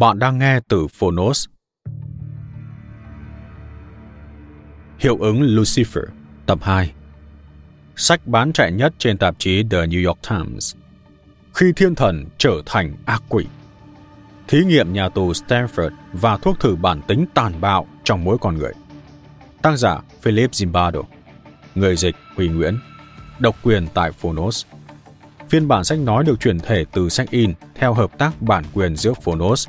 Bạn đang nghe từ Phonos. Hiệu ứng Lucifer, tập 2 Sách bán chạy nhất trên tạp chí The New York Times. Khi thiên thần trở thành ác quỷ. Thí nghiệm nhà tù Stanford và thuốc thử bản tính tàn bạo trong mỗi con người. Tác giả Philip Zimbardo. Người dịch Huy Nguyễn. Độc quyền tại Phonos. Phiên bản sách nói được chuyển thể từ sách in theo hợp tác bản quyền giữa Phonos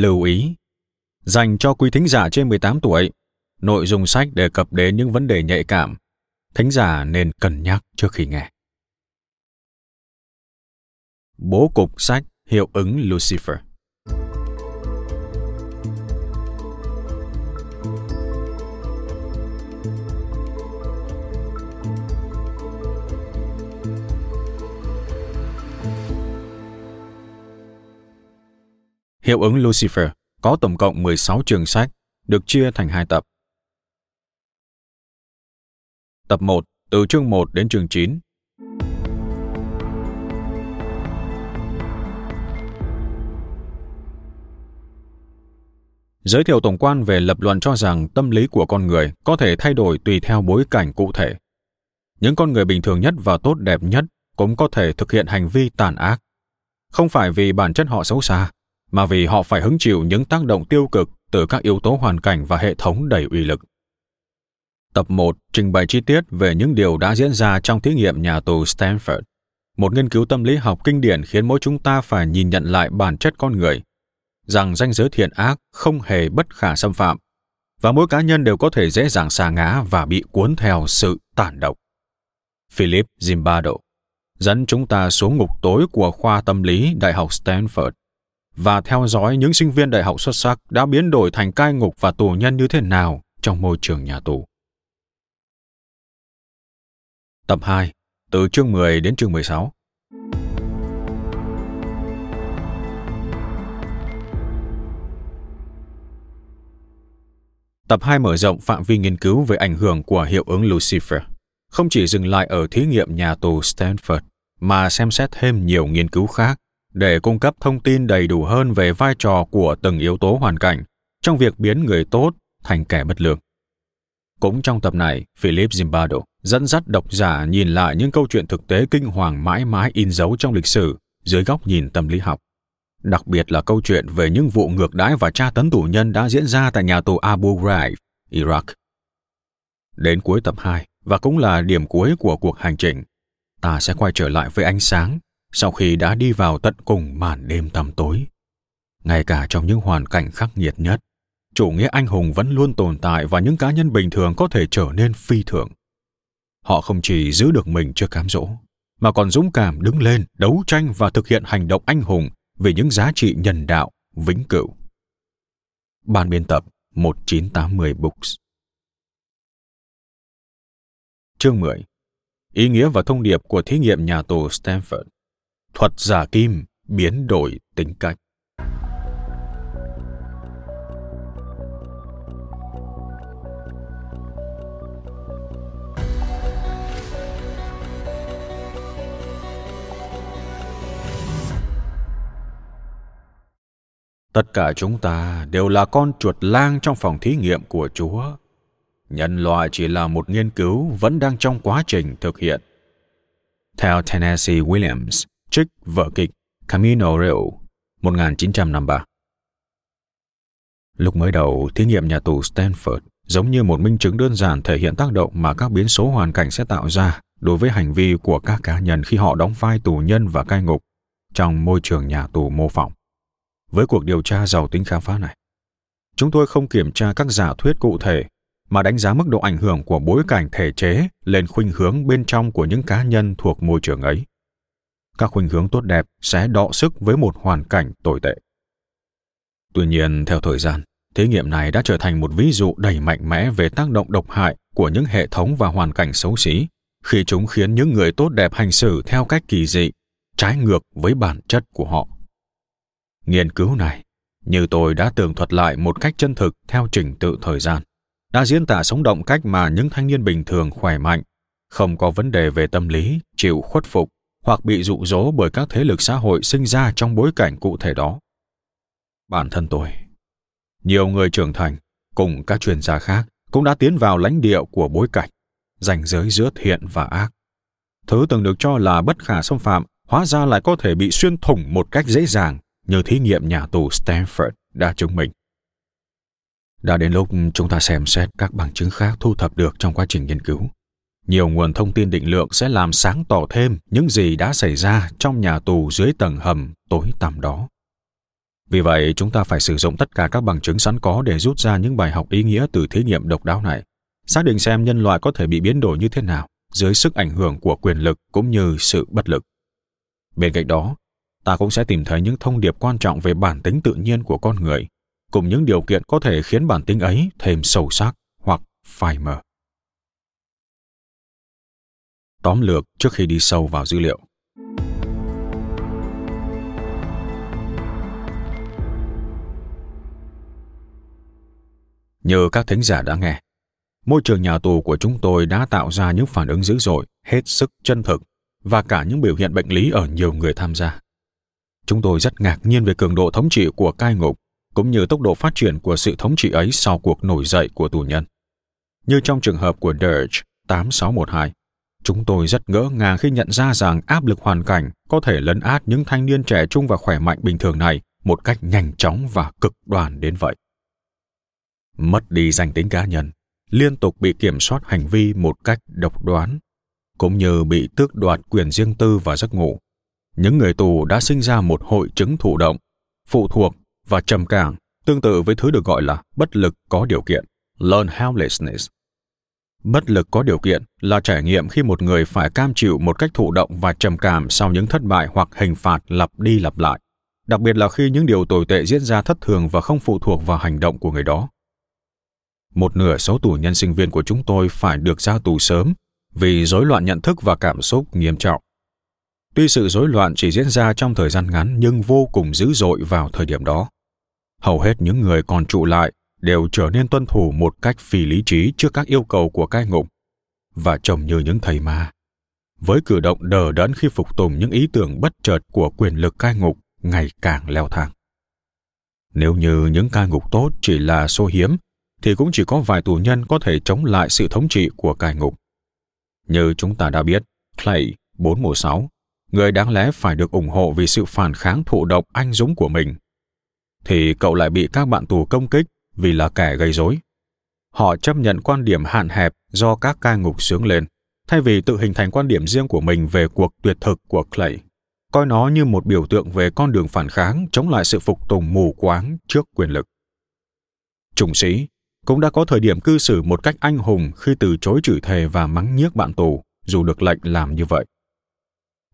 Lưu ý Dành cho quý thính giả trên 18 tuổi, nội dung sách đề cập đến những vấn đề nhạy cảm. Thính giả nên cân nhắc trước khi nghe. Bố cục sách Hiệu ứng Lucifer Hiệu ứng Lucifer có tổng cộng 16 chương sách, được chia thành hai tập. Tập 1, từ chương 1 đến chương 9. Giới thiệu tổng quan về lập luận cho rằng tâm lý của con người có thể thay đổi tùy theo bối cảnh cụ thể. Những con người bình thường nhất và tốt đẹp nhất cũng có thể thực hiện hành vi tàn ác. Không phải vì bản chất họ xấu xa, mà vì họ phải hứng chịu những tác động tiêu cực từ các yếu tố hoàn cảnh và hệ thống đầy uy lực. Tập 1 trình bày chi tiết về những điều đã diễn ra trong thí nghiệm nhà tù Stanford, một nghiên cứu tâm lý học kinh điển khiến mỗi chúng ta phải nhìn nhận lại bản chất con người, rằng danh giới thiện ác không hề bất khả xâm phạm, và mỗi cá nhân đều có thể dễ dàng xa ngã và bị cuốn theo sự tàn độc. Philip Zimbardo dẫn chúng ta xuống ngục tối của khoa tâm lý Đại học Stanford và theo dõi những sinh viên đại học xuất sắc đã biến đổi thành cai ngục và tù nhân như thế nào trong môi trường nhà tù. Tập 2, từ chương 10 đến chương 16. Tập 2 mở rộng phạm vi nghiên cứu về ảnh hưởng của hiệu ứng Lucifer, không chỉ dừng lại ở thí nghiệm nhà tù Stanford, mà xem xét thêm nhiều nghiên cứu khác để cung cấp thông tin đầy đủ hơn về vai trò của từng yếu tố hoàn cảnh trong việc biến người tốt thành kẻ bất lương. Cũng trong tập này, Philip Zimbardo dẫn dắt độc giả nhìn lại những câu chuyện thực tế kinh hoàng mãi mãi in dấu trong lịch sử dưới góc nhìn tâm lý học. Đặc biệt là câu chuyện về những vụ ngược đãi và tra tấn tù nhân đã diễn ra tại nhà tù Abu Ghraib, Iraq. Đến cuối tập 2, và cũng là điểm cuối của cuộc hành trình, ta sẽ quay trở lại với ánh sáng sau khi đã đi vào tận cùng màn đêm tăm tối. Ngay cả trong những hoàn cảnh khắc nghiệt nhất, chủ nghĩa anh hùng vẫn luôn tồn tại và những cá nhân bình thường có thể trở nên phi thường. họ không chỉ giữ được mình trước cám dỗ, mà còn dũng cảm đứng lên, đấu tranh và thực hiện hành động anh hùng vì những giá trị nhân đạo, vĩnh cửu. Ban biên tập 1980 Books Chương 10 Ý nghĩa và thông điệp của thí nghiệm nhà tù Stanford Thuật giả kim biến đổi tính cách Tất cả chúng ta đều là con chuột lang trong phòng thí nghiệm của Chúa. Nhân loại chỉ là một nghiên cứu vẫn đang trong quá trình thực hiện. Theo Tennessee Williams, trích vở kịch Camino Real 1953. Lúc mới đầu, thí nghiệm nhà tù Stanford giống như một minh chứng đơn giản thể hiện tác động mà các biến số hoàn cảnh sẽ tạo ra đối với hành vi của các cá nhân khi họ đóng vai tù nhân và cai ngục trong môi trường nhà tù mô phỏng với cuộc điều tra giàu tính khám phá này. Chúng tôi không kiểm tra các giả thuyết cụ thể, mà đánh giá mức độ ảnh hưởng của bối cảnh thể chế lên khuynh hướng bên trong của những cá nhân thuộc môi trường ấy. Các khuynh hướng tốt đẹp sẽ đọ sức với một hoàn cảnh tồi tệ. Tuy nhiên, theo thời gian, thí nghiệm này đã trở thành một ví dụ đầy mạnh mẽ về tác động độc hại của những hệ thống và hoàn cảnh xấu xí khi chúng khiến những người tốt đẹp hành xử theo cách kỳ dị, trái ngược với bản chất của họ. Nghiên cứu này, như tôi đã tường thuật lại một cách chân thực theo trình tự thời gian, đã diễn tả sống động cách mà những thanh niên bình thường khỏe mạnh, không có vấn đề về tâm lý, chịu khuất phục hoặc bị dụ dỗ bởi các thế lực xã hội sinh ra trong bối cảnh cụ thể đó. Bản thân tôi, nhiều người trưởng thành cùng các chuyên gia khác cũng đã tiến vào lãnh địa của bối cảnh, ranh giới giữa thiện và ác. Thứ từng được cho là bất khả xâm phạm hóa ra lại có thể bị xuyên thủng một cách dễ dàng như thí nghiệm nhà tù Stanford đã chứng minh. Đã đến lúc chúng ta xem xét các bằng chứng khác thu thập được trong quá trình nghiên cứu. Nhiều nguồn thông tin định lượng sẽ làm sáng tỏ thêm những gì đã xảy ra trong nhà tù dưới tầng hầm tối tăm đó. Vì vậy, chúng ta phải sử dụng tất cả các bằng chứng sẵn có để rút ra những bài học ý nghĩa từ thí nghiệm độc đáo này, xác định xem nhân loại có thể bị biến đổi như thế nào dưới sức ảnh hưởng của quyền lực cũng như sự bất lực. Bên cạnh đó, ta cũng sẽ tìm thấy những thông điệp quan trọng về bản tính tự nhiên của con người, cùng những điều kiện có thể khiến bản tính ấy thêm sâu sắc hoặc phai mờ. Tóm lược trước khi đi sâu vào dữ liệu. Như các thính giả đã nghe, môi trường nhà tù của chúng tôi đã tạo ra những phản ứng dữ dội, hết sức chân thực và cả những biểu hiện bệnh lý ở nhiều người tham gia. Chúng tôi rất ngạc nhiên về cường độ thống trị của cai ngục, cũng như tốc độ phát triển của sự thống trị ấy sau cuộc nổi dậy của tù nhân. Như trong trường hợp của Dirge 8612, chúng tôi rất ngỡ ngàng khi nhận ra rằng áp lực hoàn cảnh có thể lấn át những thanh niên trẻ trung và khỏe mạnh bình thường này một cách nhanh chóng và cực đoan đến vậy. Mất đi danh tính cá nhân, liên tục bị kiểm soát hành vi một cách độc đoán, cũng như bị tước đoạt quyền riêng tư và giấc ngủ, những người tù đã sinh ra một hội chứng thụ động, phụ thuộc và trầm cảm, tương tự với thứ được gọi là bất lực có điều kiện, learn helplessness. Bất lực có điều kiện là trải nghiệm khi một người phải cam chịu một cách thụ động và trầm cảm sau những thất bại hoặc hình phạt lặp đi lặp lại, đặc biệt là khi những điều tồi tệ diễn ra thất thường và không phụ thuộc vào hành động của người đó. Một nửa số tù nhân sinh viên của chúng tôi phải được ra tù sớm vì rối loạn nhận thức và cảm xúc nghiêm trọng. Tuy sự rối loạn chỉ diễn ra trong thời gian ngắn nhưng vô cùng dữ dội vào thời điểm đó. Hầu hết những người còn trụ lại đều trở nên tuân thủ một cách phi lý trí trước các yêu cầu của cai ngục và trông như những thầy ma. Với cử động đờ đẫn khi phục tùng những ý tưởng bất chợt của quyền lực cai ngục ngày càng leo thang. Nếu như những cai ngục tốt chỉ là số hiếm, thì cũng chỉ có vài tù nhân có thể chống lại sự thống trị của cai ngục. Như chúng ta đã biết, Clay 416 người đáng lẽ phải được ủng hộ vì sự phản kháng thụ động anh dũng của mình thì cậu lại bị các bạn tù công kích vì là kẻ gây rối họ chấp nhận quan điểm hạn hẹp do các cai ngục sướng lên thay vì tự hình thành quan điểm riêng của mình về cuộc tuyệt thực của clay coi nó như một biểu tượng về con đường phản kháng chống lại sự phục tùng mù quáng trước quyền lực trùng sĩ cũng đã có thời điểm cư xử một cách anh hùng khi từ chối chửi thề và mắng nhiếc bạn tù, dù được lệnh làm như vậy.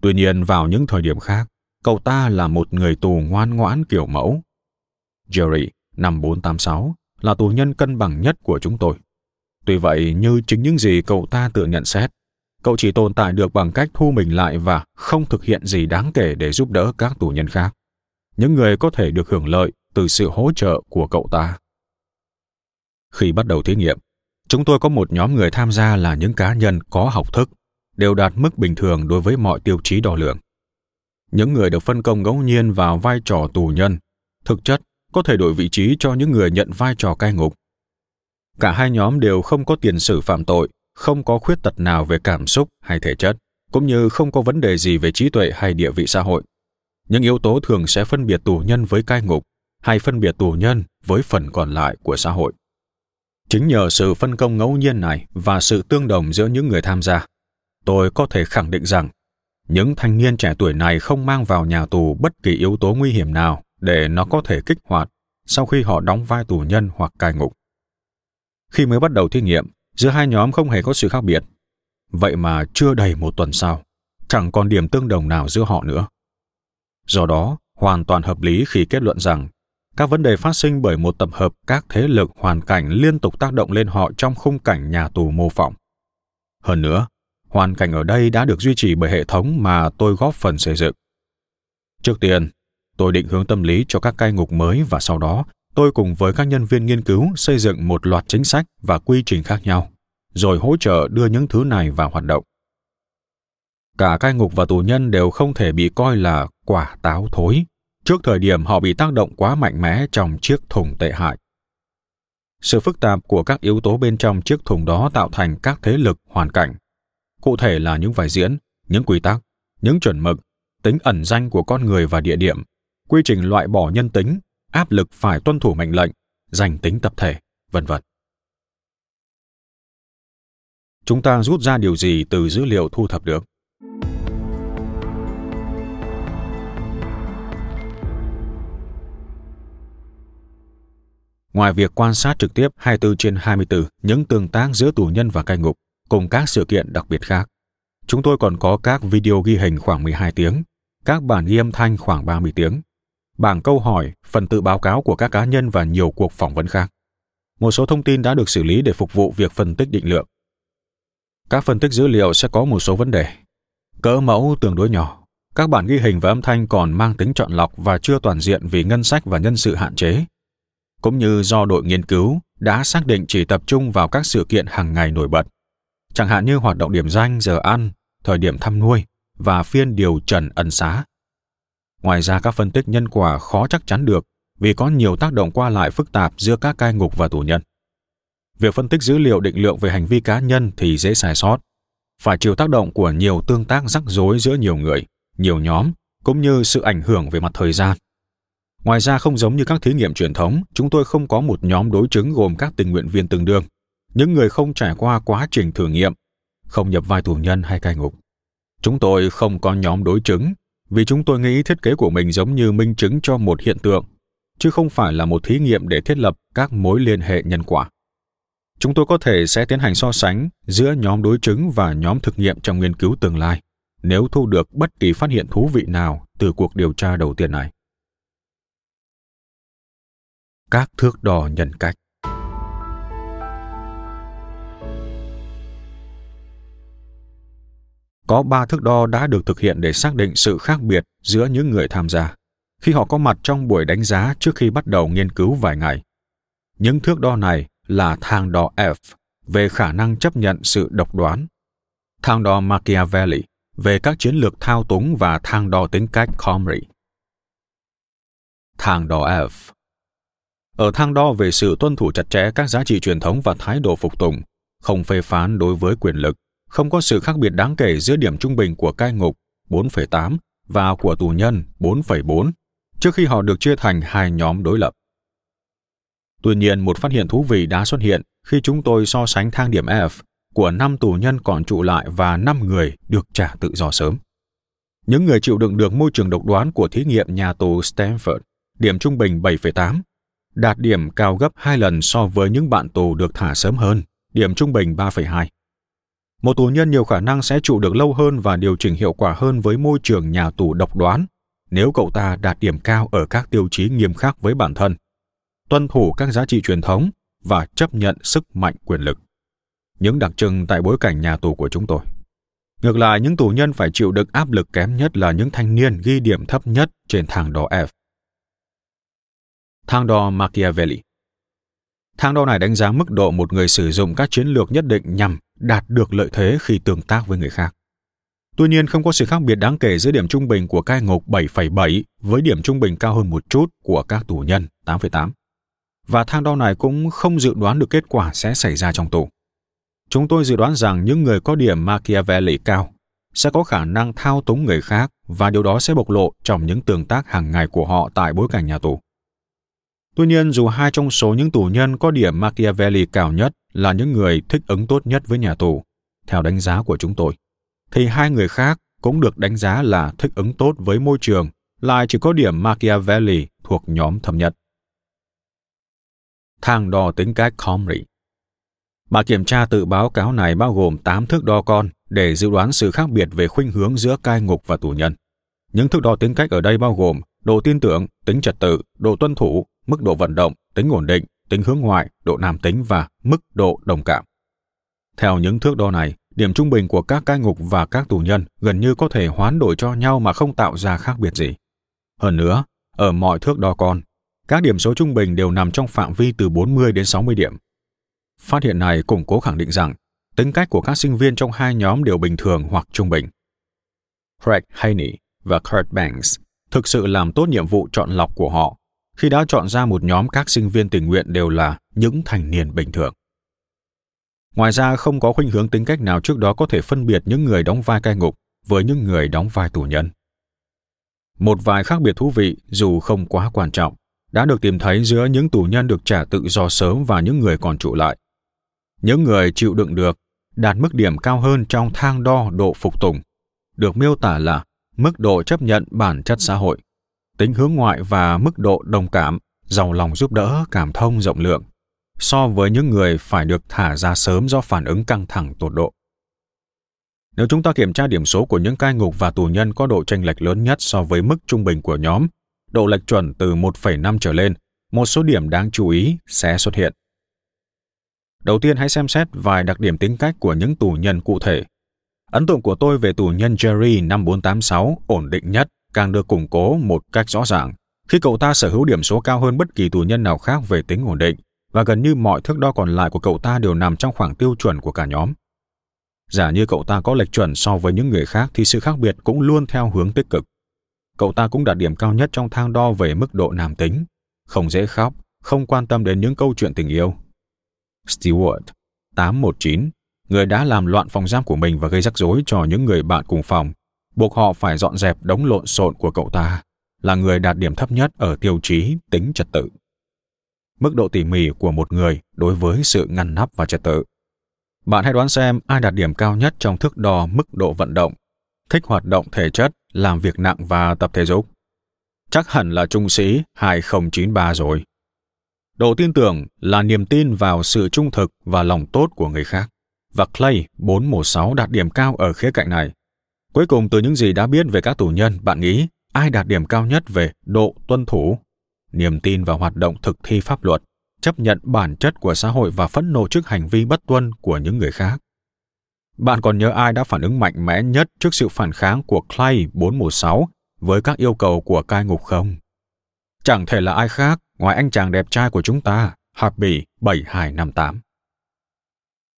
Tuy nhiên vào những thời điểm khác, cậu ta là một người tù ngoan ngoãn kiểu mẫu. Jerry, năm 486, là tù nhân cân bằng nhất của chúng tôi. Tuy vậy, như chính những gì cậu ta tự nhận xét, cậu chỉ tồn tại được bằng cách thu mình lại và không thực hiện gì đáng kể để giúp đỡ các tù nhân khác. Những người có thể được hưởng lợi từ sự hỗ trợ của cậu ta. Khi bắt đầu thí nghiệm, chúng tôi có một nhóm người tham gia là những cá nhân có học thức, đều đạt mức bình thường đối với mọi tiêu chí đo lường. Những người được phân công ngẫu nhiên vào vai trò tù nhân, thực chất có thể đổi vị trí cho những người nhận vai trò cai ngục. Cả hai nhóm đều không có tiền sử phạm tội, không có khuyết tật nào về cảm xúc hay thể chất, cũng như không có vấn đề gì về trí tuệ hay địa vị xã hội. Những yếu tố thường sẽ phân biệt tù nhân với cai ngục hay phân biệt tù nhân với phần còn lại của xã hội. Chính nhờ sự phân công ngẫu nhiên này và sự tương đồng giữa những người tham gia, tôi có thể khẳng định rằng những thanh niên trẻ tuổi này không mang vào nhà tù bất kỳ yếu tố nguy hiểm nào để nó có thể kích hoạt sau khi họ đóng vai tù nhân hoặc cai ngục. Khi mới bắt đầu thí nghiệm, giữa hai nhóm không hề có sự khác biệt. Vậy mà chưa đầy một tuần sau, chẳng còn điểm tương đồng nào giữa họ nữa. Do đó, hoàn toàn hợp lý khi kết luận rằng các vấn đề phát sinh bởi một tập hợp các thế lực hoàn cảnh liên tục tác động lên họ trong khung cảnh nhà tù mô phỏng. Hơn nữa, hoàn cảnh ở đây đã được duy trì bởi hệ thống mà tôi góp phần xây dựng. Trước tiên, tôi định hướng tâm lý cho các cai ngục mới và sau đó tôi cùng với các nhân viên nghiên cứu xây dựng một loạt chính sách và quy trình khác nhau, rồi hỗ trợ đưa những thứ này vào hoạt động. Cả cai ngục và tù nhân đều không thể bị coi là quả táo thối trước thời điểm họ bị tác động quá mạnh mẽ trong chiếc thùng tệ hại. Sự phức tạp của các yếu tố bên trong chiếc thùng đó tạo thành các thế lực hoàn cảnh. Cụ thể là những vai diễn, những quy tắc, những chuẩn mực, tính ẩn danh của con người và địa điểm, quy trình loại bỏ nhân tính, áp lực phải tuân thủ mệnh lệnh, giành tính tập thể, vân vân. Chúng ta rút ra điều gì từ dữ liệu thu thập được? Ngoài việc quan sát trực tiếp 24 trên 24 những tương tác giữa tù nhân và cai ngục cùng các sự kiện đặc biệt khác, chúng tôi còn có các video ghi hình khoảng 12 tiếng, các bản ghi âm thanh khoảng 30 tiếng, bảng câu hỏi, phần tự báo cáo của các cá nhân và nhiều cuộc phỏng vấn khác. Một số thông tin đã được xử lý để phục vụ việc phân tích định lượng. Các phân tích dữ liệu sẽ có một số vấn đề. Cỡ mẫu tương đối nhỏ. Các bản ghi hình và âm thanh còn mang tính chọn lọc và chưa toàn diện vì ngân sách và nhân sự hạn chế, cũng như do đội nghiên cứu đã xác định chỉ tập trung vào các sự kiện hàng ngày nổi bật, chẳng hạn như hoạt động điểm danh, giờ ăn, thời điểm thăm nuôi và phiên điều trần ân xá. Ngoài ra các phân tích nhân quả khó chắc chắn được vì có nhiều tác động qua lại phức tạp giữa các cai ngục và tù nhân. Việc phân tích dữ liệu định lượng về hành vi cá nhân thì dễ sai sót, phải chịu tác động của nhiều tương tác rắc rối giữa nhiều người, nhiều nhóm, cũng như sự ảnh hưởng về mặt thời gian. Ngoài ra không giống như các thí nghiệm truyền thống, chúng tôi không có một nhóm đối chứng gồm các tình nguyện viên tương đương, những người không trải qua quá trình thử nghiệm, không nhập vai tù nhân hay cai ngục. Chúng tôi không có nhóm đối chứng vì chúng tôi nghĩ thiết kế của mình giống như minh chứng cho một hiện tượng, chứ không phải là một thí nghiệm để thiết lập các mối liên hệ nhân quả. Chúng tôi có thể sẽ tiến hành so sánh giữa nhóm đối chứng và nhóm thực nghiệm trong nghiên cứu tương lai, nếu thu được bất kỳ phát hiện thú vị nào từ cuộc điều tra đầu tiên này. Các thước đo nhân cách Có ba thước đo đã được thực hiện để xác định sự khác biệt giữa những người tham gia khi họ có mặt trong buổi đánh giá trước khi bắt đầu nghiên cứu vài ngày. Những thước đo này là thang đo F về khả năng chấp nhận sự độc đoán, thang đo Machiavelli về các chiến lược thao túng và thang đo tính cách Comrie. Thang đo F Ở thang đo về sự tuân thủ chặt chẽ các giá trị truyền thống và thái độ phục tùng, không phê phán đối với quyền lực, không có sự khác biệt đáng kể giữa điểm trung bình của cai ngục 4,8 và của tù nhân 4,4 trước khi họ được chia thành hai nhóm đối lập. Tuy nhiên, một phát hiện thú vị đã xuất hiện khi chúng tôi so sánh thang điểm F của 5 tù nhân còn trụ lại và 5 người được trả tự do sớm. Những người chịu đựng được môi trường độc đoán của thí nghiệm nhà tù Stanford, điểm trung bình 7,8, đạt điểm cao gấp 2 lần so với những bạn tù được thả sớm hơn, điểm trung bình 3,2. Một tù nhân nhiều khả năng sẽ trụ được lâu hơn và điều chỉnh hiệu quả hơn với môi trường nhà tù độc đoán nếu cậu ta đạt điểm cao ở các tiêu chí nghiêm khắc với bản thân, tuân thủ các giá trị truyền thống và chấp nhận sức mạnh quyền lực. Những đặc trưng tại bối cảnh nhà tù của chúng tôi. Ngược lại, những tù nhân phải chịu đựng áp lực kém nhất là những thanh niên ghi điểm thấp nhất trên thang đo F. Thang đo Machiavelli Thang đo này đánh giá mức độ một người sử dụng các chiến lược nhất định nhằm đạt được lợi thế khi tương tác với người khác. Tuy nhiên, không có sự khác biệt đáng kể giữa điểm trung bình của cai ngục 7,7 với điểm trung bình cao hơn một chút của các tù nhân 8,8. Và thang đo này cũng không dự đoán được kết quả sẽ xảy ra trong tù. Chúng tôi dự đoán rằng những người có điểm Machiavelli cao sẽ có khả năng thao túng người khác và điều đó sẽ bộc lộ trong những tương tác hàng ngày của họ tại bối cảnh nhà tù. Tuy nhiên, dù hai trong số những tù nhân có điểm Machiavelli cao nhất là những người thích ứng tốt nhất với nhà tù, theo đánh giá của chúng tôi, thì hai người khác cũng được đánh giá là thích ứng tốt với môi trường, lại chỉ có điểm Machiavelli thuộc nhóm thấp nhất. Thang đo tính cách Comrie Bà kiểm tra tự báo cáo này bao gồm 8 thước đo con để dự đoán sự khác biệt về khuynh hướng giữa cai ngục và tù nhân. Những thước đo tính cách ở đây bao gồm độ tin tưởng, tính trật tự, độ tuân thủ, mức độ vận động, tính ổn định, tính hướng ngoại, độ nam tính và mức độ đồng cảm. Theo những thước đo này, điểm trung bình của các cai ngục và các tù nhân gần như có thể hoán đổi cho nhau mà không tạo ra khác biệt gì. Hơn nữa, ở mọi thước đo con, các điểm số trung bình đều nằm trong phạm vi từ 40 đến 60 điểm. Phát hiện này củng cố khẳng định rằng tính cách của các sinh viên trong hai nhóm đều bình thường hoặc trung bình. Craig Haney và Kurt Banks thực sự làm tốt nhiệm vụ chọn lọc của họ khi đã chọn ra một nhóm các sinh viên tình nguyện đều là những thành niên bình thường. Ngoài ra, không có khuynh hướng tính cách nào trước đó có thể phân biệt những người đóng vai cai ngục với những người đóng vai tù nhân. Một vài khác biệt thú vị, dù không quá quan trọng, đã được tìm thấy giữa những tù nhân được trả tự do sớm và những người còn trụ lại. Những người chịu đựng được đạt mức điểm cao hơn trong thang đo độ phục tùng, được miêu tả là mức độ chấp nhận bản chất xã hội, tính hướng ngoại và mức độ đồng cảm, giàu lòng giúp đỡ, cảm thông rộng lượng, so với những người phải được thả ra sớm do phản ứng căng thẳng tột độ. Nếu chúng ta kiểm tra điểm số của những cai ngục và tù nhân có độ chênh lệch lớn nhất so với mức trung bình của nhóm, độ lệch chuẩn từ 1,5 trở lên, một số điểm đáng chú ý sẽ xuất hiện. Đầu tiên hãy xem xét vài đặc điểm tính cách của những tù nhân cụ thể. Ấn tượng của tôi về tù nhân Jerry năm 486 ổn định nhất càng được củng cố một cách rõ ràng khi cậu ta sở hữu điểm số cao hơn bất kỳ tù nhân nào khác về tính ổn định và gần như mọi thước đo còn lại của cậu ta đều nằm trong khoảng tiêu chuẩn của cả nhóm. Giả như cậu ta có lệch chuẩn so với những người khác thì sự khác biệt cũng luôn theo hướng tích cực. Cậu ta cũng đạt điểm cao nhất trong thang đo về mức độ nam tính, không dễ khóc, không quan tâm đến những câu chuyện tình yêu. Stewart, 819, người đã làm loạn phòng giam của mình và gây rắc rối cho những người bạn cùng phòng, buộc họ phải dọn dẹp đống lộn xộn của cậu ta, là người đạt điểm thấp nhất ở tiêu chí tính trật tự. Mức độ tỉ mỉ của một người đối với sự ngăn nắp và trật tự. Bạn hãy đoán xem ai đạt điểm cao nhất trong thước đo mức độ vận động, thích hoạt động thể chất, làm việc nặng và tập thể dục. Chắc hẳn là trung sĩ 2093 rồi. Độ tin tưởng là niềm tin vào sự trung thực và lòng tốt của người khác. Và Clay 416 đạt điểm cao ở khía cạnh này. Cuối cùng từ những gì đã biết về các tù nhân, bạn nghĩ ai đạt điểm cao nhất về độ tuân thủ, niềm tin vào hoạt động thực thi pháp luật, chấp nhận bản chất của xã hội và phẫn nộ trước hành vi bất tuân của những người khác. Bạn còn nhớ ai đã phản ứng mạnh mẽ nhất trước sự phản kháng của Clay 416 với các yêu cầu của cai ngục không? Chẳng thể là ai khác ngoài anh chàng đẹp trai của chúng ta, Harvey 7258.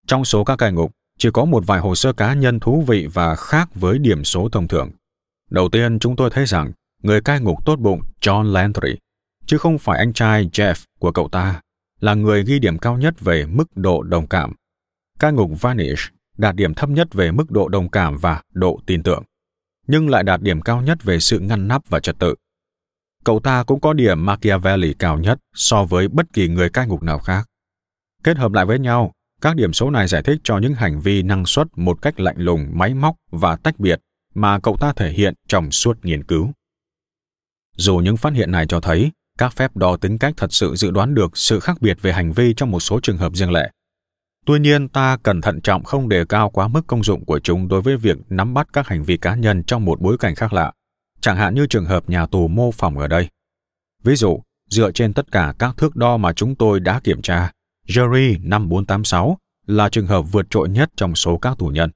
Trong số các cai ngục, chỉ có một vài hồ sơ cá nhân thú vị và khác với điểm số thông thường. Đầu tiên, chúng tôi thấy rằng người cai ngục tốt bụng John Landry, chứ không phải anh trai Jeff của cậu ta, là người ghi điểm cao nhất về mức độ đồng cảm. Cai ngục Vanish đạt điểm thấp nhất về mức độ đồng cảm và độ tin tưởng, nhưng lại đạt điểm cao nhất về sự ngăn nắp và trật tự. Cậu ta cũng có điểm Machiavelli cao nhất so với bất kỳ người cai ngục nào khác. Kết hợp lại với nhau, các điểm số này giải thích cho những hành vi năng suất một cách lạnh lùng, máy móc và tách biệt mà cậu ta thể hiện trong suốt nghiên cứu. Dù những phát hiện này cho thấy các phép đo tính cách thật sự dự đoán được sự khác biệt về hành vi trong một số trường hợp riêng lẻ. Tuy nhiên, ta cần thận trọng không đề cao quá mức công dụng của chúng đối với việc nắm bắt các hành vi cá nhân trong một bối cảnh khác lạ, chẳng hạn như trường hợp nhà tù mô phỏng ở đây. Ví dụ, dựa trên tất cả các thước đo mà chúng tôi đã kiểm tra, Jerry 5486 là trường hợp vượt trội nhất trong số các tù nhân.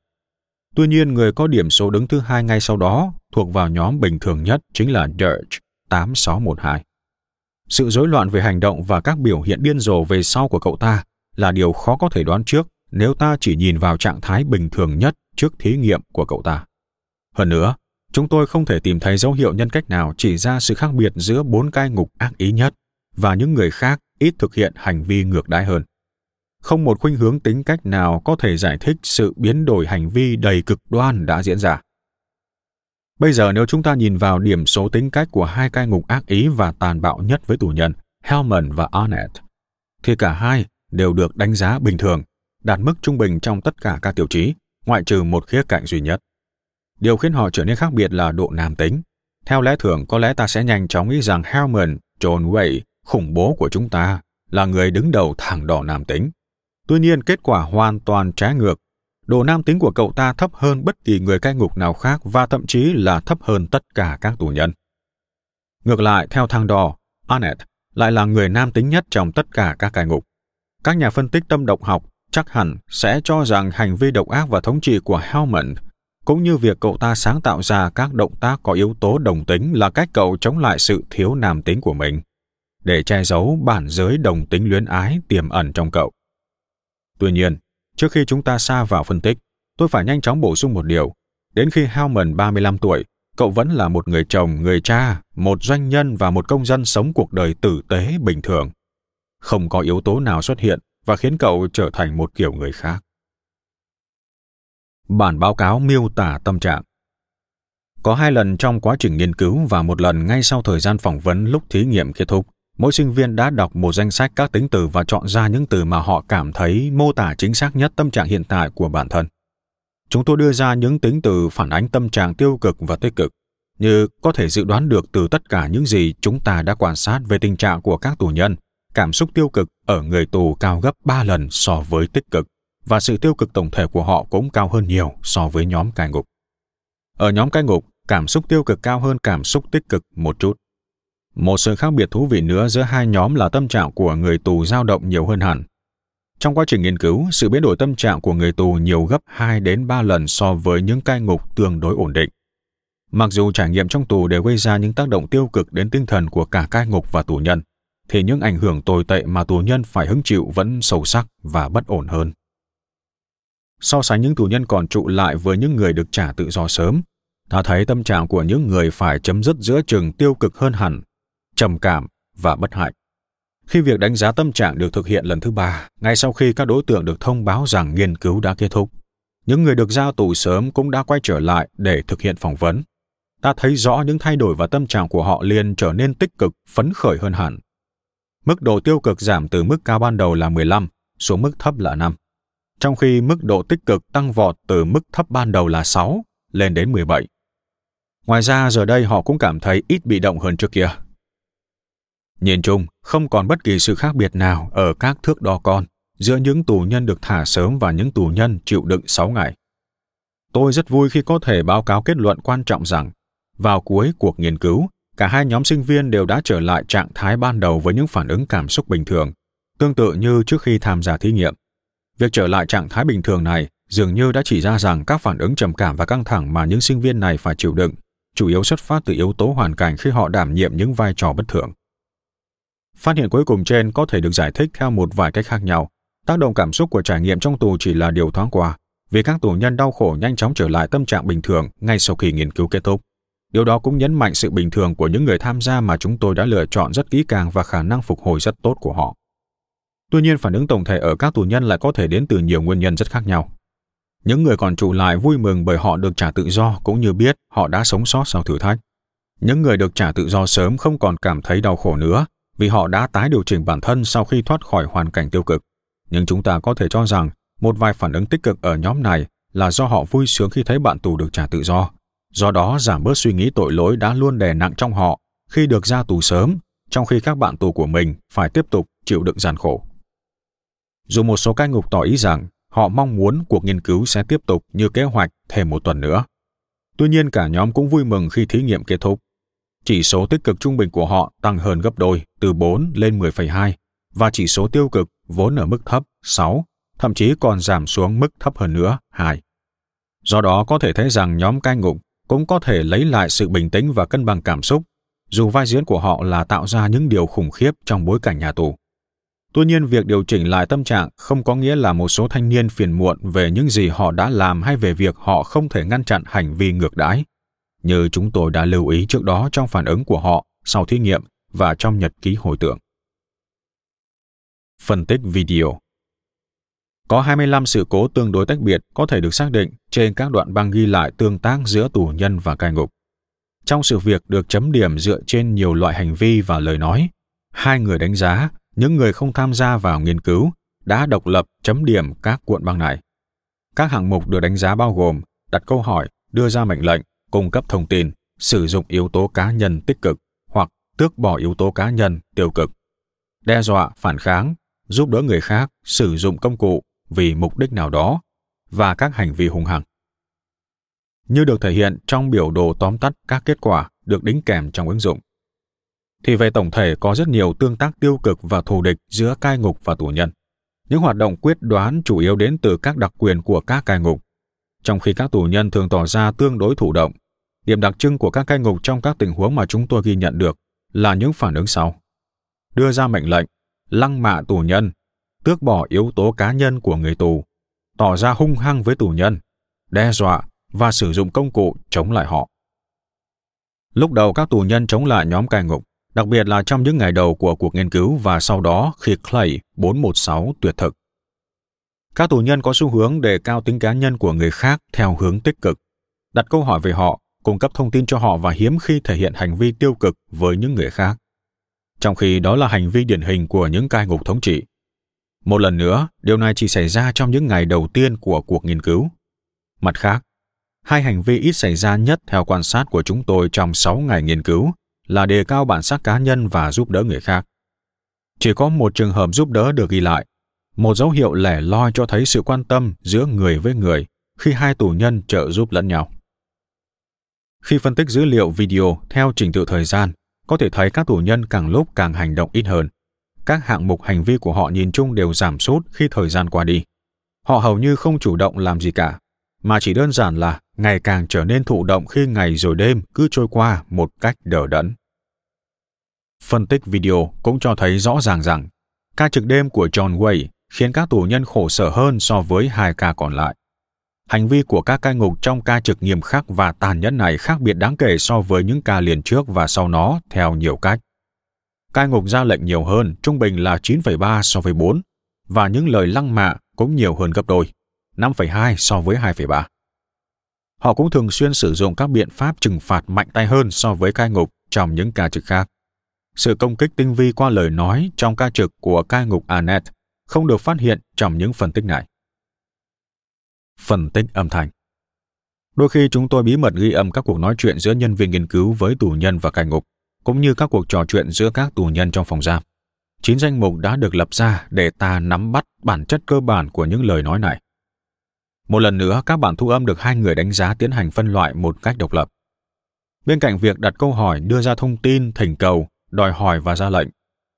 Tuy nhiên, người có điểm số đứng thứ hai ngay sau đó thuộc vào nhóm bình thường nhất chính là Dirge 8612. Sự rối loạn về hành động và các biểu hiện điên rồ về sau của cậu ta là điều khó có thể đoán trước nếu ta chỉ nhìn vào trạng thái bình thường nhất trước thí nghiệm của cậu ta. Hơn nữa, chúng tôi không thể tìm thấy dấu hiệu nhân cách nào chỉ ra sự khác biệt giữa bốn cai ngục ác ý nhất và những người khác ít thực hiện hành vi ngược đãi hơn. Không một khuynh hướng tính cách nào có thể giải thích sự biến đổi hành vi đầy cực đoan đã diễn ra. Bây giờ nếu chúng ta nhìn vào điểm số tính cách của hai cai ngục ác ý và tàn bạo nhất với tù nhân, Hellman và Arnett, thì cả hai đều được đánh giá bình thường, đạt mức trung bình trong tất cả các tiêu chí, ngoại trừ một khía cạnh duy nhất. Điều khiến họ trở nên khác biệt là độ nam tính. Theo lẽ thường, có lẽ ta sẽ nhanh chóng nghĩ rằng Hellman, John Wayne, khủng bố của chúng ta, là người đứng đầu thẳng đỏ nam tính. Tuy nhiên, kết quả hoàn toàn trái ngược. Độ nam tính của cậu ta thấp hơn bất kỳ người cai ngục nào khác và thậm chí là thấp hơn tất cả các tù nhân. Ngược lại, theo thang đo, Annette lại là người nam tính nhất trong tất cả các cai ngục. Các nhà phân tích tâm độc học chắc hẳn sẽ cho rằng hành vi độc ác và thống trị của Helmand cũng như việc cậu ta sáng tạo ra các động tác có yếu tố đồng tính là cách cậu chống lại sự thiếu nam tính của mình để che giấu bản giới đồng tính luyến ái tiềm ẩn trong cậu. Tuy nhiên, trước khi chúng ta xa vào phân tích, tôi phải nhanh chóng bổ sung một điều. Đến khi Helman 35 tuổi, cậu vẫn là một người chồng, người cha, một doanh nhân và một công dân sống cuộc đời tử tế bình thường. Không có yếu tố nào xuất hiện và khiến cậu trở thành một kiểu người khác. Bản báo cáo miêu tả tâm trạng Có hai lần trong quá trình nghiên cứu và một lần ngay sau thời gian phỏng vấn lúc thí nghiệm kết thúc, mỗi sinh viên đã đọc một danh sách các tính từ và chọn ra những từ mà họ cảm thấy mô tả chính xác nhất tâm trạng hiện tại của bản thân. Chúng tôi đưa ra những tính từ phản ánh tâm trạng tiêu cực và tích cực, như có thể dự đoán được từ tất cả những gì chúng ta đã quan sát về tình trạng của các tù nhân, cảm xúc tiêu cực ở người tù cao gấp 3 lần so với tích cực, và sự tiêu cực tổng thể của họ cũng cao hơn nhiều so với nhóm cai ngục. Ở nhóm cai ngục, cảm xúc tiêu cực cao hơn cảm xúc tích cực một chút. Một sự khác biệt thú vị nữa giữa hai nhóm là tâm trạng của người tù dao động nhiều hơn hẳn. Trong quá trình nghiên cứu, sự biến đổi tâm trạng của người tù nhiều gấp 2 đến 3 lần so với những cai ngục tương đối ổn định. Mặc dù trải nghiệm trong tù đều gây ra những tác động tiêu cực đến tinh thần của cả cai ngục và tù nhân, thì những ảnh hưởng tồi tệ mà tù nhân phải hứng chịu vẫn sâu sắc và bất ổn hơn. So sánh những tù nhân còn trụ lại với những người được trả tự do sớm, ta thấy tâm trạng của những người phải chấm dứt giữa chừng tiêu cực hơn hẳn trầm cảm và bất hạnh. Khi việc đánh giá tâm trạng được thực hiện lần thứ ba, ngay sau khi các đối tượng được thông báo rằng nghiên cứu đã kết thúc, những người được giao tù sớm cũng đã quay trở lại để thực hiện phỏng vấn. Ta thấy rõ những thay đổi và tâm trạng của họ liền trở nên tích cực, phấn khởi hơn hẳn. Mức độ tiêu cực giảm từ mức cao ban đầu là 15 xuống mức thấp là 5, trong khi mức độ tích cực tăng vọt từ mức thấp ban đầu là 6 lên đến 17. Ngoài ra giờ đây họ cũng cảm thấy ít bị động hơn trước kia, Nhìn chung, không còn bất kỳ sự khác biệt nào ở các thước đo con giữa những tù nhân được thả sớm và những tù nhân chịu đựng 6 ngày. Tôi rất vui khi có thể báo cáo kết luận quan trọng rằng, vào cuối cuộc nghiên cứu, cả hai nhóm sinh viên đều đã trở lại trạng thái ban đầu với những phản ứng cảm xúc bình thường, tương tự như trước khi tham gia thí nghiệm. Việc trở lại trạng thái bình thường này dường như đã chỉ ra rằng các phản ứng trầm cảm và căng thẳng mà những sinh viên này phải chịu đựng chủ yếu xuất phát từ yếu tố hoàn cảnh khi họ đảm nhiệm những vai trò bất thường. Phát hiện cuối cùng trên có thể được giải thích theo một vài cách khác nhau. Tác động cảm xúc của trải nghiệm trong tù chỉ là điều thoáng qua, vì các tù nhân đau khổ nhanh chóng trở lại tâm trạng bình thường ngay sau khi nghiên cứu kết thúc. Điều đó cũng nhấn mạnh sự bình thường của những người tham gia mà chúng tôi đã lựa chọn rất kỹ càng và khả năng phục hồi rất tốt của họ. Tuy nhiên, phản ứng tổng thể ở các tù nhân lại có thể đến từ nhiều nguyên nhân rất khác nhau. Những người còn trụ lại vui mừng bởi họ được trả tự do cũng như biết họ đã sống sót sau thử thách. Những người được trả tự do sớm không còn cảm thấy đau khổ nữa vì họ đã tái điều chỉnh bản thân sau khi thoát khỏi hoàn cảnh tiêu cực. Nhưng chúng ta có thể cho rằng một vài phản ứng tích cực ở nhóm này là do họ vui sướng khi thấy bạn tù được trả tự do. Do đó giảm bớt suy nghĩ tội lỗi đã luôn đè nặng trong họ khi được ra tù sớm, trong khi các bạn tù của mình phải tiếp tục chịu đựng gian khổ. Dù một số cai ngục tỏ ý rằng họ mong muốn cuộc nghiên cứu sẽ tiếp tục như kế hoạch thêm một tuần nữa. Tuy nhiên cả nhóm cũng vui mừng khi thí nghiệm kết thúc. Chỉ số tích cực trung bình của họ tăng hơn gấp đôi, từ 4 lên 10,2, và chỉ số tiêu cực vốn ở mức thấp 6, thậm chí còn giảm xuống mức thấp hơn nữa 2. Do đó có thể thấy rằng nhóm cai ngục cũng có thể lấy lại sự bình tĩnh và cân bằng cảm xúc, dù vai diễn của họ là tạo ra những điều khủng khiếp trong bối cảnh nhà tù. Tuy nhiên, việc điều chỉnh lại tâm trạng không có nghĩa là một số thanh niên phiền muộn về những gì họ đã làm hay về việc họ không thể ngăn chặn hành vi ngược đãi. Như chúng tôi đã lưu ý trước đó trong phản ứng của họ sau thí nghiệm và trong nhật ký hồi tưởng. Phân tích video Có 25 sự cố tương đối tách biệt có thể được xác định trên các đoạn băng ghi lại tương tác giữa tù nhân và cai ngục. Trong sự việc được chấm điểm dựa trên nhiều loại hành vi và lời nói, hai người đánh giá những người không tham gia vào nghiên cứu đã độc lập chấm điểm các cuộn băng này. Các hạng mục được đánh giá bao gồm đặt câu hỏi, đưa ra mệnh lệnh, cung cấp thông tin, sử dụng yếu tố cá nhân tích cực hoặc tước bỏ yếu tố cá nhân tiêu cực, đe dọa, phản kháng, giúp đỡ người khác, sử dụng công cụ vì mục đích nào đó và các hành vi hung hăng. Như được thể hiện trong biểu đồ tóm tắt các kết quả được đính kèm trong ứng dụng thì về tổng thể có rất nhiều tương tác tiêu cực và thù địch giữa cai ngục và tù nhân. Những hoạt động quyết đoán chủ yếu đến từ các đặc quyền của các cai ngục, trong khi các tù nhân thường tỏ ra tương đối thụ động. Điểm đặc trưng của các cai ngục trong các tình huống mà chúng tôi ghi nhận được là những phản ứng sau. Đưa ra mệnh lệnh, lăng mạ tù nhân, tước bỏ yếu tố cá nhân của người tù, tỏ ra hung hăng với tù nhân, đe dọa và sử dụng công cụ chống lại họ. Lúc đầu các tù nhân chống lại nhóm cai ngục, đặc biệt là trong những ngày đầu của cuộc nghiên cứu và sau đó khi Clay 416 tuyệt thực. Các tù nhân có xu hướng đề cao tính cá nhân của người khác theo hướng tích cực, đặt câu hỏi về họ, cung cấp thông tin cho họ và hiếm khi thể hiện hành vi tiêu cực với những người khác. Trong khi đó là hành vi điển hình của những cai ngục thống trị. Một lần nữa, điều này chỉ xảy ra trong những ngày đầu tiên của cuộc nghiên cứu. Mặt khác, hai hành vi ít xảy ra nhất theo quan sát của chúng tôi trong 6 ngày nghiên cứu là đề cao bản sắc cá nhân và giúp đỡ người khác. Chỉ có một trường hợp giúp đỡ được ghi lại, một dấu hiệu lẻ loi cho thấy sự quan tâm giữa người với người khi hai tù nhân trợ giúp lẫn nhau. Khi phân tích dữ liệu video theo trình tự thời gian, có thể thấy các tù nhân càng lúc càng hành động ít hơn. Các hạng mục hành vi của họ nhìn chung đều giảm sút khi thời gian qua đi. Họ hầu như không chủ động làm gì cả, mà chỉ đơn giản là ngày càng trở nên thụ động khi ngày rồi đêm cứ trôi qua một cách đờ đẫn. Phân tích video cũng cho thấy rõ ràng rằng ca trực đêm của John Way khiến các tù nhân khổ sở hơn so với hai ca còn lại. Hành vi của các cai ngục trong ca trực nghiêm khắc và tàn nhẫn này khác biệt đáng kể so với những ca liền trước và sau nó theo nhiều cách. Cai ngục ra lệnh nhiều hơn, trung bình là 9,3 so với 4, và những lời lăng mạ cũng nhiều hơn gấp đôi, 5,2 so với 2,3. Họ cũng thường xuyên sử dụng các biện pháp trừng phạt mạnh tay hơn so với cai ngục trong những ca trực khác. Sự công kích tinh vi qua lời nói trong ca trực của cai ngục Anet không được phát hiện trong những phân tích này. Phân tích âm thanh Đôi khi chúng tôi bí mật ghi âm các cuộc nói chuyện giữa nhân viên nghiên cứu với tù nhân và cai ngục, cũng như các cuộc trò chuyện giữa các tù nhân trong phòng giam. Chín danh mục đã được lập ra để ta nắm bắt bản chất cơ bản của những lời nói này. Một lần nữa, các bản thu âm được hai người đánh giá tiến hành phân loại một cách độc lập. Bên cạnh việc đặt câu hỏi, đưa ra thông tin, thỉnh cầu, đòi hỏi và ra lệnh,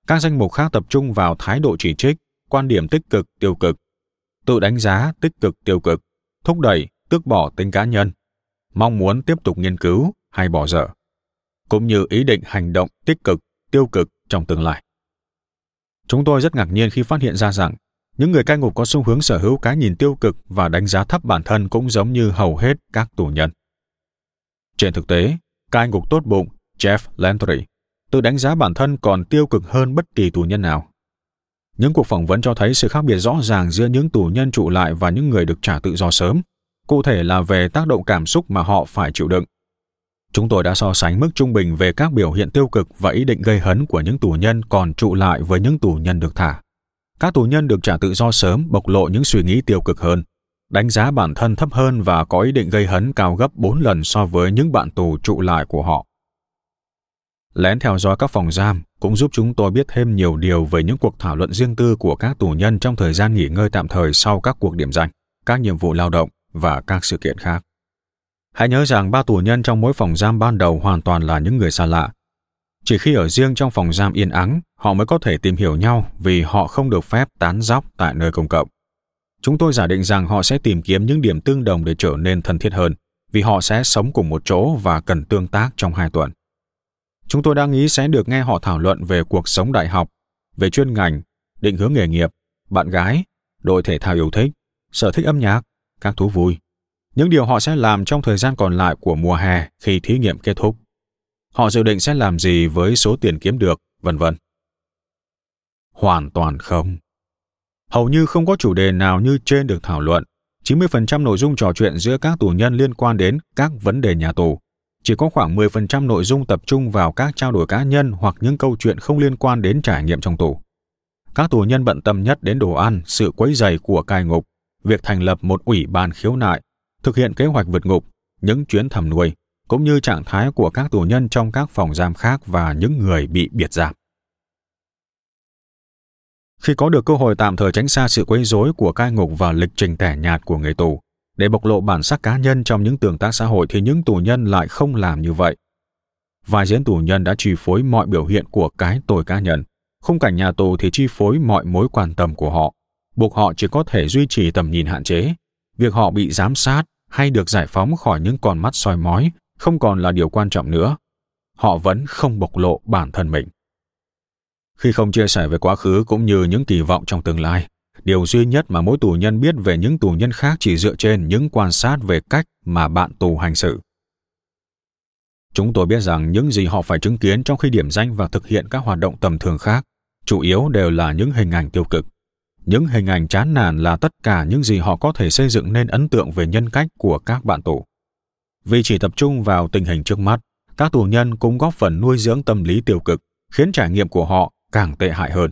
các danh mục khác tập trung vào thái độ chỉ trích, quan điểm tích cực, tiêu cực, tự đánh giá tích cực, tiêu cực, thúc đẩy, tước bỏ tính cá nhân, mong muốn tiếp tục nghiên cứu hay bỏ dở, cũng như ý định hành động tích cực, tiêu cực trong tương lai. Chúng tôi rất ngạc nhiên khi phát hiện ra rằng những người cai ngục có xu hướng sở hữu cái nhìn tiêu cực và đánh giá thấp bản thân cũng giống như hầu hết các tù nhân. Trên thực tế, cai ngục tốt bụng Jeff Landry tự đánh giá bản thân còn tiêu cực hơn bất kỳ tù nhân nào. Những cuộc phỏng vấn cho thấy sự khác biệt rõ ràng giữa những tù nhân trụ lại và những người được trả tự do sớm, cụ thể là về tác động cảm xúc mà họ phải chịu đựng. Chúng tôi đã so sánh mức trung bình về các biểu hiện tiêu cực và ý định gây hấn của những tù nhân còn trụ lại với những tù nhân được thả. Các tù nhân được trả tự do sớm bộc lộ những suy nghĩ tiêu cực hơn, đánh giá bản thân thấp hơn và có ý định gây hấn cao gấp 4 lần so với những bạn tù trụ lại của họ. Lén theo dõi các phòng giam cũng giúp chúng tôi biết thêm nhiều điều về những cuộc thảo luận riêng tư của các tù nhân trong thời gian nghỉ ngơi tạm thời sau các cuộc điểm danh, các nhiệm vụ lao động và các sự kiện khác. Hãy nhớ rằng ba tù nhân trong mỗi phòng giam ban đầu hoàn toàn là những người xa lạ. Chỉ khi ở riêng trong phòng giam yên ắng, họ mới có thể tìm hiểu nhau vì họ không được phép tán dóc tại nơi công cộng. Chúng tôi giả định rằng họ sẽ tìm kiếm những điểm tương đồng để trở nên thân thiết hơn, vì họ sẽ sống cùng một chỗ và cần tương tác trong hai tuần. Chúng tôi đang nghĩ sẽ được nghe họ thảo luận về cuộc sống đại học, về chuyên ngành, định hướng nghề nghiệp, bạn gái, đội thể thao yêu thích, sở thích âm nhạc, các thú vui. Những điều họ sẽ làm trong thời gian còn lại của mùa hè khi thí nghiệm kết thúc. Họ dự định sẽ làm gì với số tiền kiếm được, vân vân. Hoàn toàn không. Hầu như không có chủ đề nào như trên được thảo luận. 90% nội dung trò chuyện giữa các tù nhân liên quan đến các vấn đề nhà tù. Chỉ có khoảng 10% nội dung tập trung vào các trao đổi cá nhân hoặc những câu chuyện không liên quan đến trải nghiệm trong tù. Các tù nhân bận tâm nhất đến đồ ăn, sự quấy dày của cai ngục, việc thành lập một ủy ban khiếu nại, thực hiện kế hoạch vượt ngục, những chuyến thầm nuôi, cũng như trạng thái của các tù nhân trong các phòng giam khác và những người bị biệt giam. Khi có được cơ hội tạm thời tránh xa sự quấy rối của cai ngục và lịch trình tẻ nhạt của người tù, để bộc lộ bản sắc cá nhân trong những tương tác xã hội thì những tù nhân lại không làm như vậy. Vài diễn tù nhân đã chi phối mọi biểu hiện của cái tôi cá nhân. Khung cảnh nhà tù thì chi phối mọi mối quan tâm của họ, buộc họ chỉ có thể duy trì tầm nhìn hạn chế. Việc họ bị giám sát hay được giải phóng khỏi những con mắt soi mói không còn là điều quan trọng nữa. Họ vẫn không bộc lộ bản thân mình. Khi không chia sẻ về quá khứ cũng như những kỳ vọng trong tương lai, điều duy nhất mà mỗi tù nhân biết về những tù nhân khác chỉ dựa trên những quan sát về cách mà bạn tù hành xử. Chúng tôi biết rằng những gì họ phải chứng kiến trong khi điểm danh và thực hiện các hoạt động tầm thường khác, chủ yếu đều là những hình ảnh tiêu cực. Những hình ảnh chán nản là tất cả những gì họ có thể xây dựng nên ấn tượng về nhân cách của các bạn tù. Vì chỉ tập trung vào tình hình trước mắt, các tù nhân cũng góp phần nuôi dưỡng tâm lý tiêu cực, khiến trải nghiệm của họ càng tệ hại hơn.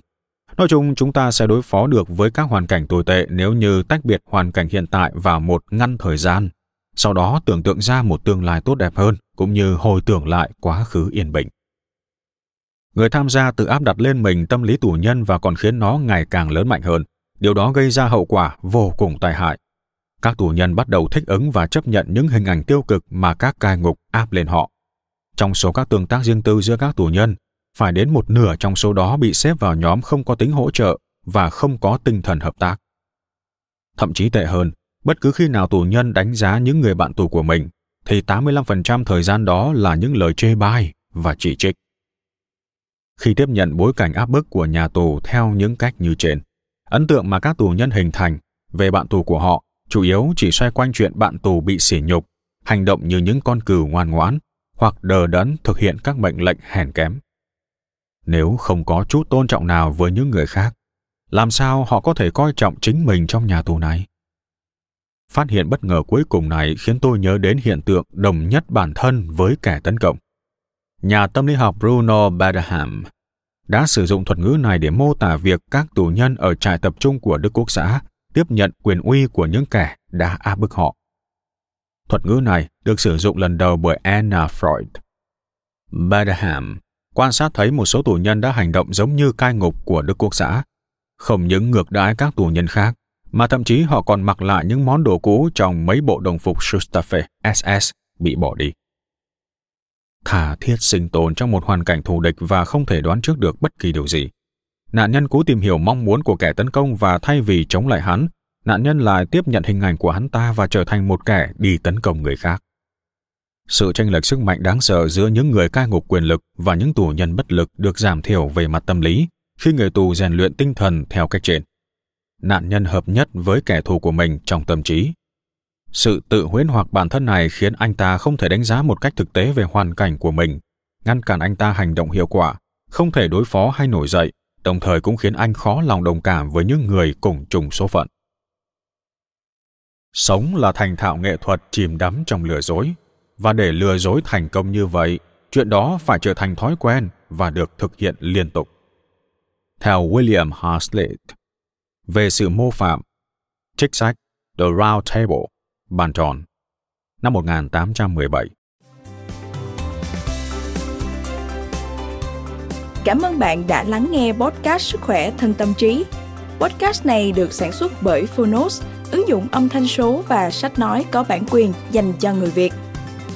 Nói chung, chúng ta sẽ đối phó được với các hoàn cảnh tồi tệ nếu như tách biệt hoàn cảnh hiện tại vào một ngăn thời gian, sau đó tưởng tượng ra một tương lai tốt đẹp hơn, cũng như hồi tưởng lại quá khứ yên bình. Người tham gia tự áp đặt lên mình tâm lý tù nhân và còn khiến nó ngày càng lớn mạnh hơn. Điều đó gây ra hậu quả vô cùng tai hại. Các tù nhân bắt đầu thích ứng và chấp nhận những hình ảnh tiêu cực mà các cai ngục áp lên họ. Trong số các tương tác riêng tư giữa các tù nhân, phải đến một nửa trong số đó bị xếp vào nhóm không có tính hỗ trợ và không có tinh thần hợp tác. Thậm chí tệ hơn, bất cứ khi nào tù nhân đánh giá những người bạn tù của mình, thì 85% thời gian đó là những lời chê bai và chỉ trích. Khi tiếp nhận bối cảnh áp bức của nhà tù theo những cách như trên, ấn tượng mà các tù nhân hình thành về bạn tù của họ chủ yếu chỉ xoay quanh chuyện bạn tù bị sỉ nhục, hành động như những con cừu ngoan ngoãn hoặc đờ đẫn thực hiện các mệnh lệnh hèn kém nếu không có chút tôn trọng nào với những người khác, làm sao họ có thể coi trọng chính mình trong nhà tù này? Phát hiện bất ngờ cuối cùng này khiến tôi nhớ đến hiện tượng đồng nhất bản thân với kẻ tấn công. Nhà tâm lý học bruno badham đã sử dụng thuật ngữ này để mô tả việc các tù nhân ở trại tập trung của đức quốc xã tiếp nhận quyền uy của những kẻ đã áp bức họ. Thuật ngữ này được sử dụng lần đầu bởi anna freud. Badham quan sát thấy một số tù nhân đã hành động giống như cai ngục của Đức Quốc xã. Không những ngược đãi các tù nhân khác, mà thậm chí họ còn mặc lại những món đồ cũ trong mấy bộ đồng phục Schusterfe SS bị bỏ đi. Thả thiết sinh tồn trong một hoàn cảnh thù địch và không thể đoán trước được bất kỳ điều gì. Nạn nhân cố tìm hiểu mong muốn của kẻ tấn công và thay vì chống lại hắn, nạn nhân lại tiếp nhận hình ảnh của hắn ta và trở thành một kẻ đi tấn công người khác. Sự tranh lệch sức mạnh đáng sợ giữa những người cai ngục quyền lực và những tù nhân bất lực được giảm thiểu về mặt tâm lý khi người tù rèn luyện tinh thần theo cách trên. Nạn nhân hợp nhất với kẻ thù của mình trong tâm trí. Sự tự huyễn hoặc bản thân này khiến anh ta không thể đánh giá một cách thực tế về hoàn cảnh của mình, ngăn cản anh ta hành động hiệu quả, không thể đối phó hay nổi dậy, đồng thời cũng khiến anh khó lòng đồng cảm với những người cùng chung số phận. Sống là thành thạo nghệ thuật chìm đắm trong lừa dối, và để lừa dối thành công như vậy chuyện đó phải trở thành thói quen và được thực hiện liên tục theo william hazlitt về sự mô phạm trích sách The Round Table bàn tròn năm 1817 Cảm ơn bạn đã lắng nghe podcast Sức khỏe thân tâm trí. Podcast này được sản xuất bởi Phonos, ứng dụng âm thanh số và sách nói có bản quyền dành cho người Việt.